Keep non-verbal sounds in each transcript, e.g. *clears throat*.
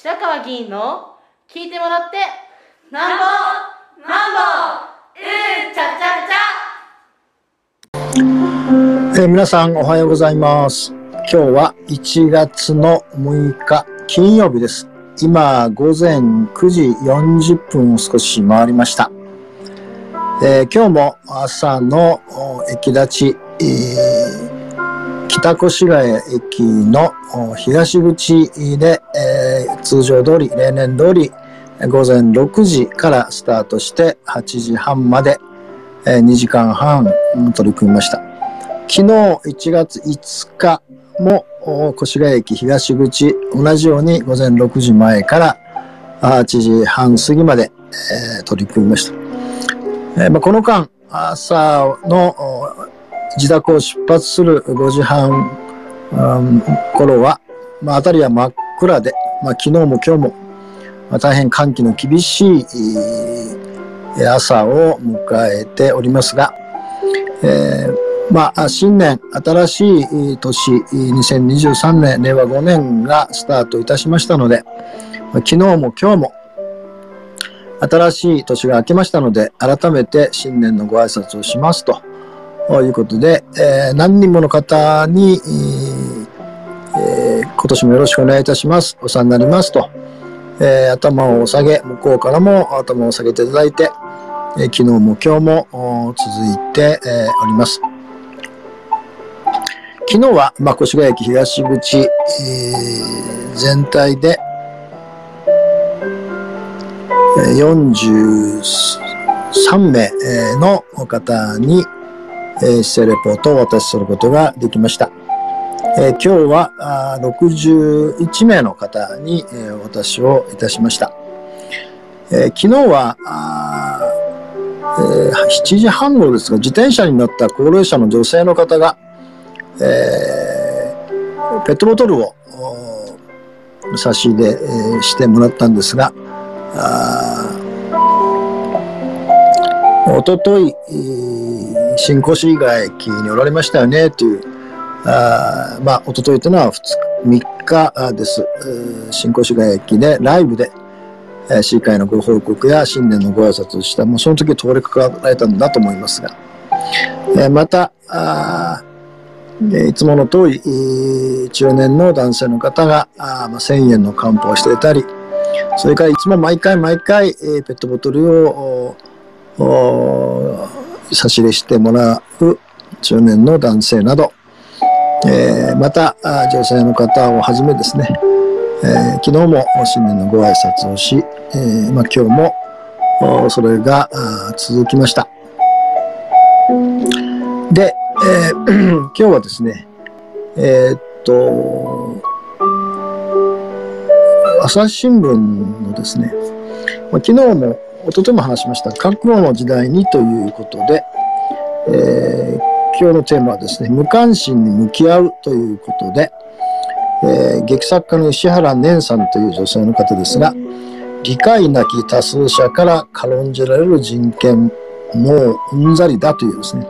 白川議員の聞いてもらってなんぼなんぼうんちゃちゃちゃ、えー、皆さんおはようございます。今日は1月の6日金曜日です。今午前9時40分を少し回りました、えー、今日も朝の駅立ち、えー北越谷駅の東口で、えー、通常通り、例年通り、午前6時からスタートして8時半まで、えー、2時間半取り組みました。昨日1月5日も越谷駅東口同じように午前6時前から8時半過ぎまで、えー、取り組みました。えーまあ、この間、朝の自宅を出発する5時半、うん、頃は、まあ、辺りは真っ暗で、まあ、昨日も今日も、ま、大変寒気の厳しい朝を迎えておりますが、えー、まあ、新年、新しい年、2023年、令和5年がスタートいたしましたので、ま、昨日も今日も、新しい年が明けましたので、改めて新年のご挨拶をしますということで、えー、何人もの方に、えー、今年もよろしくお願いいたします。お世話になりますと、えー、頭を下げ、向こうからも頭を下げていただいて、え昨日も今日も続いて、えおります。昨日は、まあ、越谷駅東口、え全体で、43名の方に、え姿勢レポートをお渡しすることができました。え今日はあ61名の方に、えお渡しをいたしました。え昨日はあ、え7時半頃ですが、自転車に乗った高齢者の女性の方が、え、ペットボトルを差し入れ、えしてもらったんですが、おととい、新越谷駅におられましたよねという、あまあ、おとといというのは2日3日です。新越谷駅でライブで、え市議会のご報告や新年のご挨拶をした、もうその時通りかかられたんだと思いますが、えまた、あいつもの通り、中年の男性の方があ、まあ、1000円の還付をしていたり、それからいつも毎回毎回、えペットボトルを差し入れしてもらう中年の男性など、えー、また女性の方をはじめですね、えー、昨日も新年のご挨拶をし、えー、まあ、今日もそれが続きました。で、え *clears throat* 今日はですね、えっと、朝日新聞のですね、まあ、昨日もおととも話しました覚悟の時代にということで、えー、今日のテーマはですね無関心に向き合うということで、えー、劇作家の石原念さんという女性の方ですが理解なき多数者から軽んじられる人権もううんざりだというですね。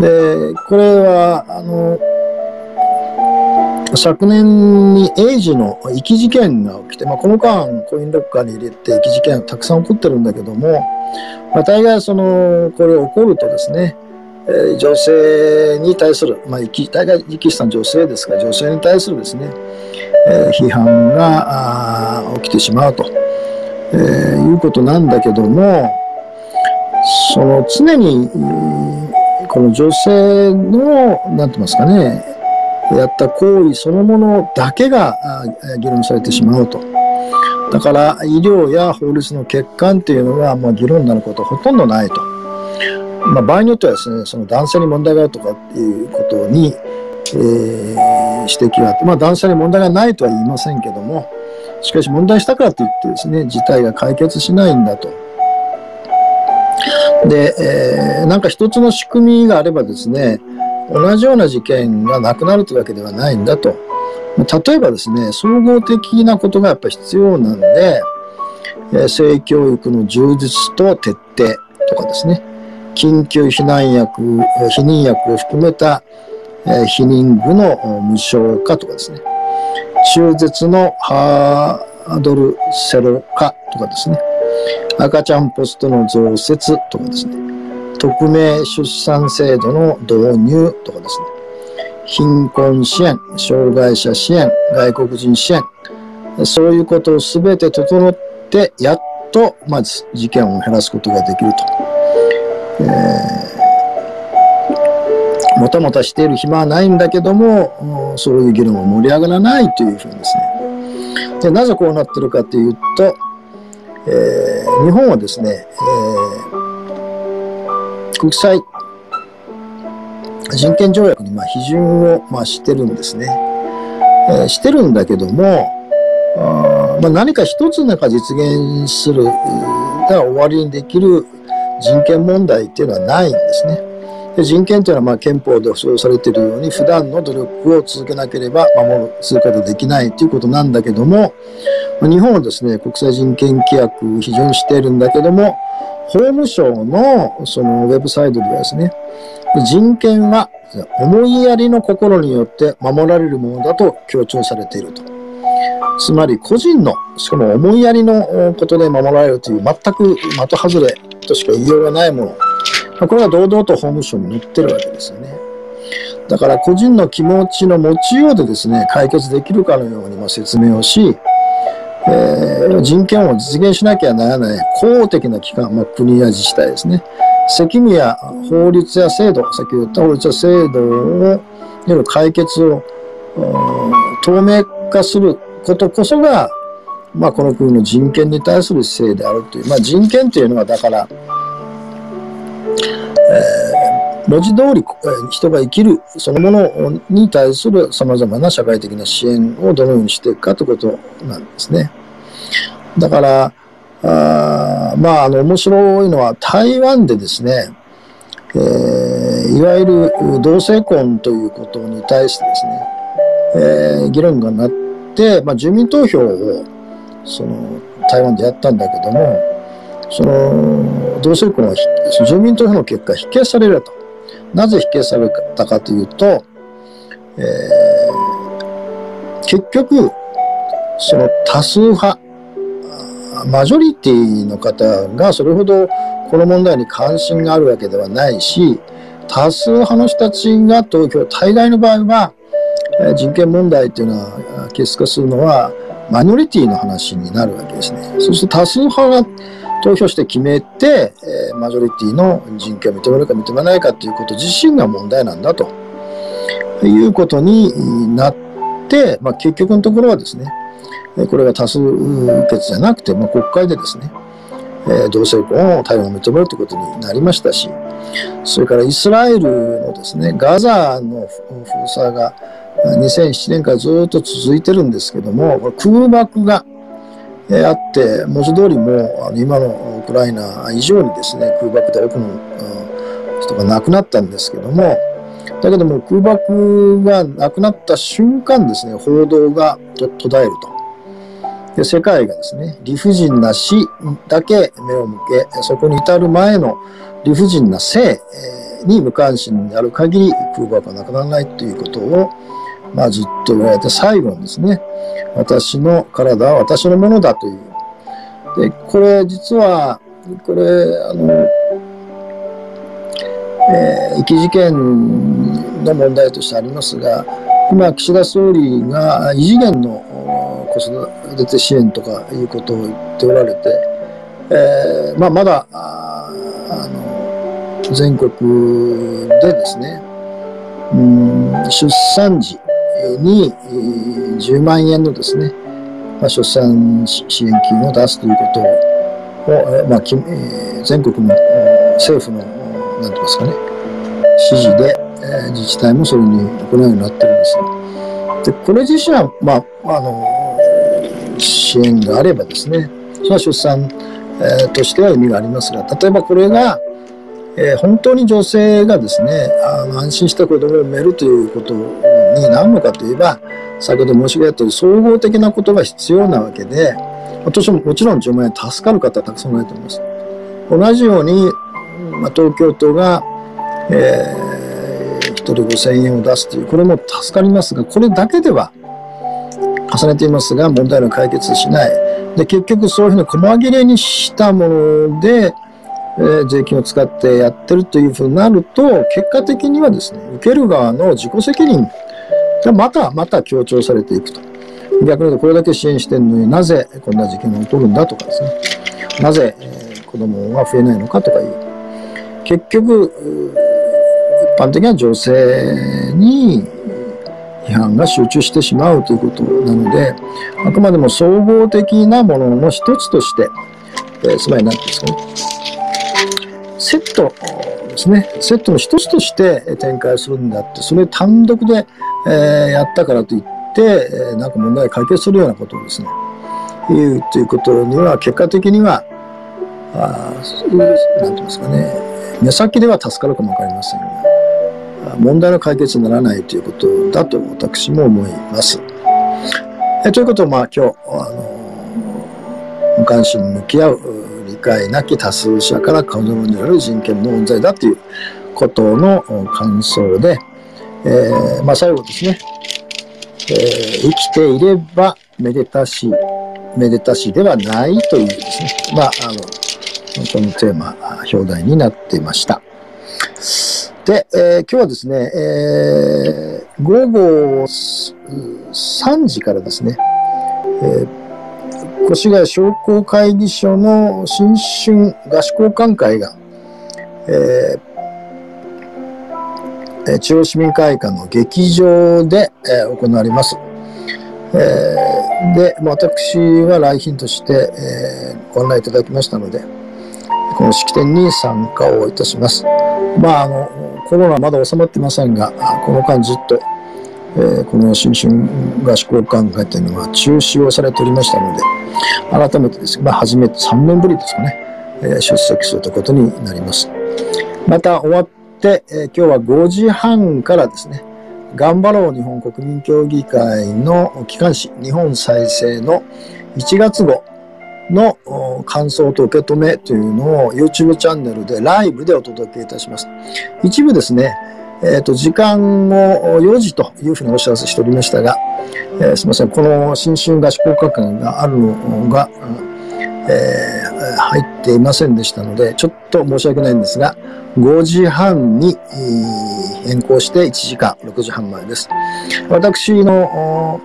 でこれはあの昨年に英治の遺棄事件が起きて、まあ、この間コインロッカーに入れて遺棄事件がたくさん起こってるんだけども、まあ、大概そのこれ起こるとですね、えー、女性に対する、まあ、大概遺棄した女性ですが女性に対するですね、えー、批判が起きてしまうと、えー、いうことなんだけどもその常にこの女性の何て言いますかねやった行為そのものだけが議論されてしまうと。だから医療や法律の欠陥っていうのが、まあ、議論になることほとんどないと。まあ、場合によってはですね、その男性に問題があるとかっていうことに、えー、指摘があって、まあ男性に問題がないとは言いませんけども、しかし問題したからといってですね、事態が解決しないんだと。で、えー、なんか一つの仕組みがあればですね、同じような事件がなくなるというわけではないんだと。例えばですね、総合的なことがやっぱ必要なんで、え性教育の充実と徹底とかですね、緊急避難薬、避妊薬を含めた、え避妊具の無償化とかですね、中絶のハードルセロ化とかですね、赤ちゃんポストの増設とかですね、匿名出産制度の導入とかですね、貧困支援、障害者支援、外国人支援、そういうことをすべて整って、やっと、まず事件を減らすことができると。え、もたもたしている暇はないんだけども、そういう議論は盛り上がらないというふうにですね。でなぜこうなってるかというと、えー、日本はですね、えー、国際人権条約にまあ批准をまあしてるんですね。えー、してるんだけども、あまあ、何か一つなんか実現する、が終わりにできる人権問題っていうのはないんですね。で人権というのはまあ憲法で保障されているように普段の努力を続けなければ守るすることできないということなんだけども日本はですね国際人権規約を批准しているんだけども法務省のそのウェブサイトではですね人権は思いやりの心によって守られるものだと強調されていると。つまり個人の、しかも思いやりのことで守られるという全く的外れとしか言いようがないもの。これが堂々と法務省に載ってるわけですよね。だから個人の気持ちの持ちようでですね、解決できるかのように説明をし、えー、人権を実現しなきゃならない公的な機関、まあ、国や自治体ですね。責務や法律や制度、先ほど言った法律や制度を、による解決を透明化することこそが、まあ、この国の人権に対する姿勢であるという、まあ、人権というのはだから、えー、文字通り人が生きるそのものに対する様々な社会的な支援をどのようにしていくかということなんですね。だから、あまあ、あの、面白いのは台湾でですね、えー、いわゆる同性婚ということに対してですね、えー、議論がなって、まあ、住民投票をその台湾でやったんだけども、その同性婚は住民投票の結果否決されると。なぜ否決されたかというと、えー、結局、その多数派、マジョリティの方がそれほどこの問題に関心があるわけではないし、多数派の人たちが投票、大概の場合は、人権問題っていうのは、結化するのは、マイノリティの話になるわけですね。そうすると多数派が投票して決めて、えマジョリティの人権を認めるか認めないかということ自身が問題なんだということになって、まあ、結局のところはですね、これが多数決じゃなくて、まあ、国会でですね、え同性婚を台湾を認めるということになりましたし、それからイスラエルのですね、ガザの封鎖が2007年からずっと続いてるんですけども、空爆があって、文字通りも今のウクライナ以上にですね、空爆で多くの人が亡くなったんですけども、だけども空爆がなくなった瞬間ですね、報道が途絶えると。で世界がですね、理不尽な死だけ目を向け、そこに至る前の理不尽な生に無関心である限り空爆はなくならないということを、まあ、ずっと言われて最後にですね、私の体は私のものだという。で、これ実は、これ、あの、えー、遺棄事件の問題としてありますが、今、岸田総理が異次元の子育て支援とかいうことを言っておられて、えー、まあ、まだ、あの、全国でですね、うん、出産時、に10万円のですね、まあ、出産支援金を出すということを、まあ、全国の政府の、なんて言いますかね、指示で、え自治体もそれに行うようになってるんです。で、これ自身は、まあ、あの、支援があればですね、それは出産、えー、としては意味がありますが、例えばこれが、えー、本当に女性がですね、あの安心して子供を産めるということになるのかといえば、先ほど申し上げたように総合的なことが必要なわけで、私ももちろん10万円助かる方はたくさんいると思います。同じように、まあ、東京都が、えー、人5000円を出すという、これも助かりますが、これだけでは重ねていますが、問題の解決しない。で、結局そういうふうに細切れにしたもので、えー、税金を使ってやってるというふうになると、結果的にはですね、受ける側の自己責任がまた、また強調されていくと。逆に言うと、これだけ支援してるのになぜこんな事件が起こるんだとかですね。なぜ、えー、子供が増えないのかとかいう。結局、般的な女性に批判が集中してしまうということなので、あくまでも総合的なものの一つとして、えー、つまり何て言うんですかね、セットですね、セットの一つとして展開するんだって、それ単独で、えー、やったからといって、えー、なんか問題を解決するようなことをですね、言うということには、結果的には、あなんて言いますかね、目先では助かるかもわかりませんが、問題の解決にならないということだと私も思います。えということを、まあ、今日、あの無関心に向き合う理解なき多数者から子供による人権の問題だということの感想で、えー、まあ、最後ですね、えー、生きていればめでたし、めでたしではないというですね、まあ、あの、このテーマ、表題になっていました。で、えー、今日はですね、えー、午後3時からですね、えー、越谷商工会議所の新春合宿交換会が、えー、中央市民会館の劇場で、えー、行われます。えー、で、私は来賓として、えー、ご案内いただきましたので、この式典に参加をいたします。まあ、あの、コロナまだ収まってませんが、この間ずっと、えー、この新春合宿交換会というのは中止をされておりましたので、改めてですね、まあ、初めて3年ぶりですかね、えー、出席するということになります。また終わって、えー、今日は5時半からですね、頑張ろう日本国民協議会の機関紙、日本再生の1月号の感想と受け止めというのを YouTube チャンネルでライブでお届けいたします。一部ですね、えっ、ー、と、時間を4時というふうにお知らせしておりましたが、えー、すみません、この新春合宿国家館があるのが、えー、入っていませんでしたので、ちょっと申し訳ないんですが、5時半に変更して1時間、6時半前です。私の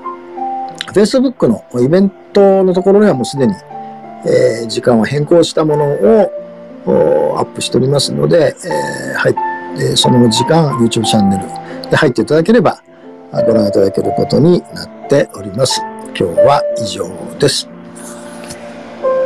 Facebook のイベントのところにはもうすでにえー、時間を変更したものをアップしておりますので、えーはいえー、その時間 YouTube チャンネルで入っていただければご覧いただけることになっております。今日は以上です。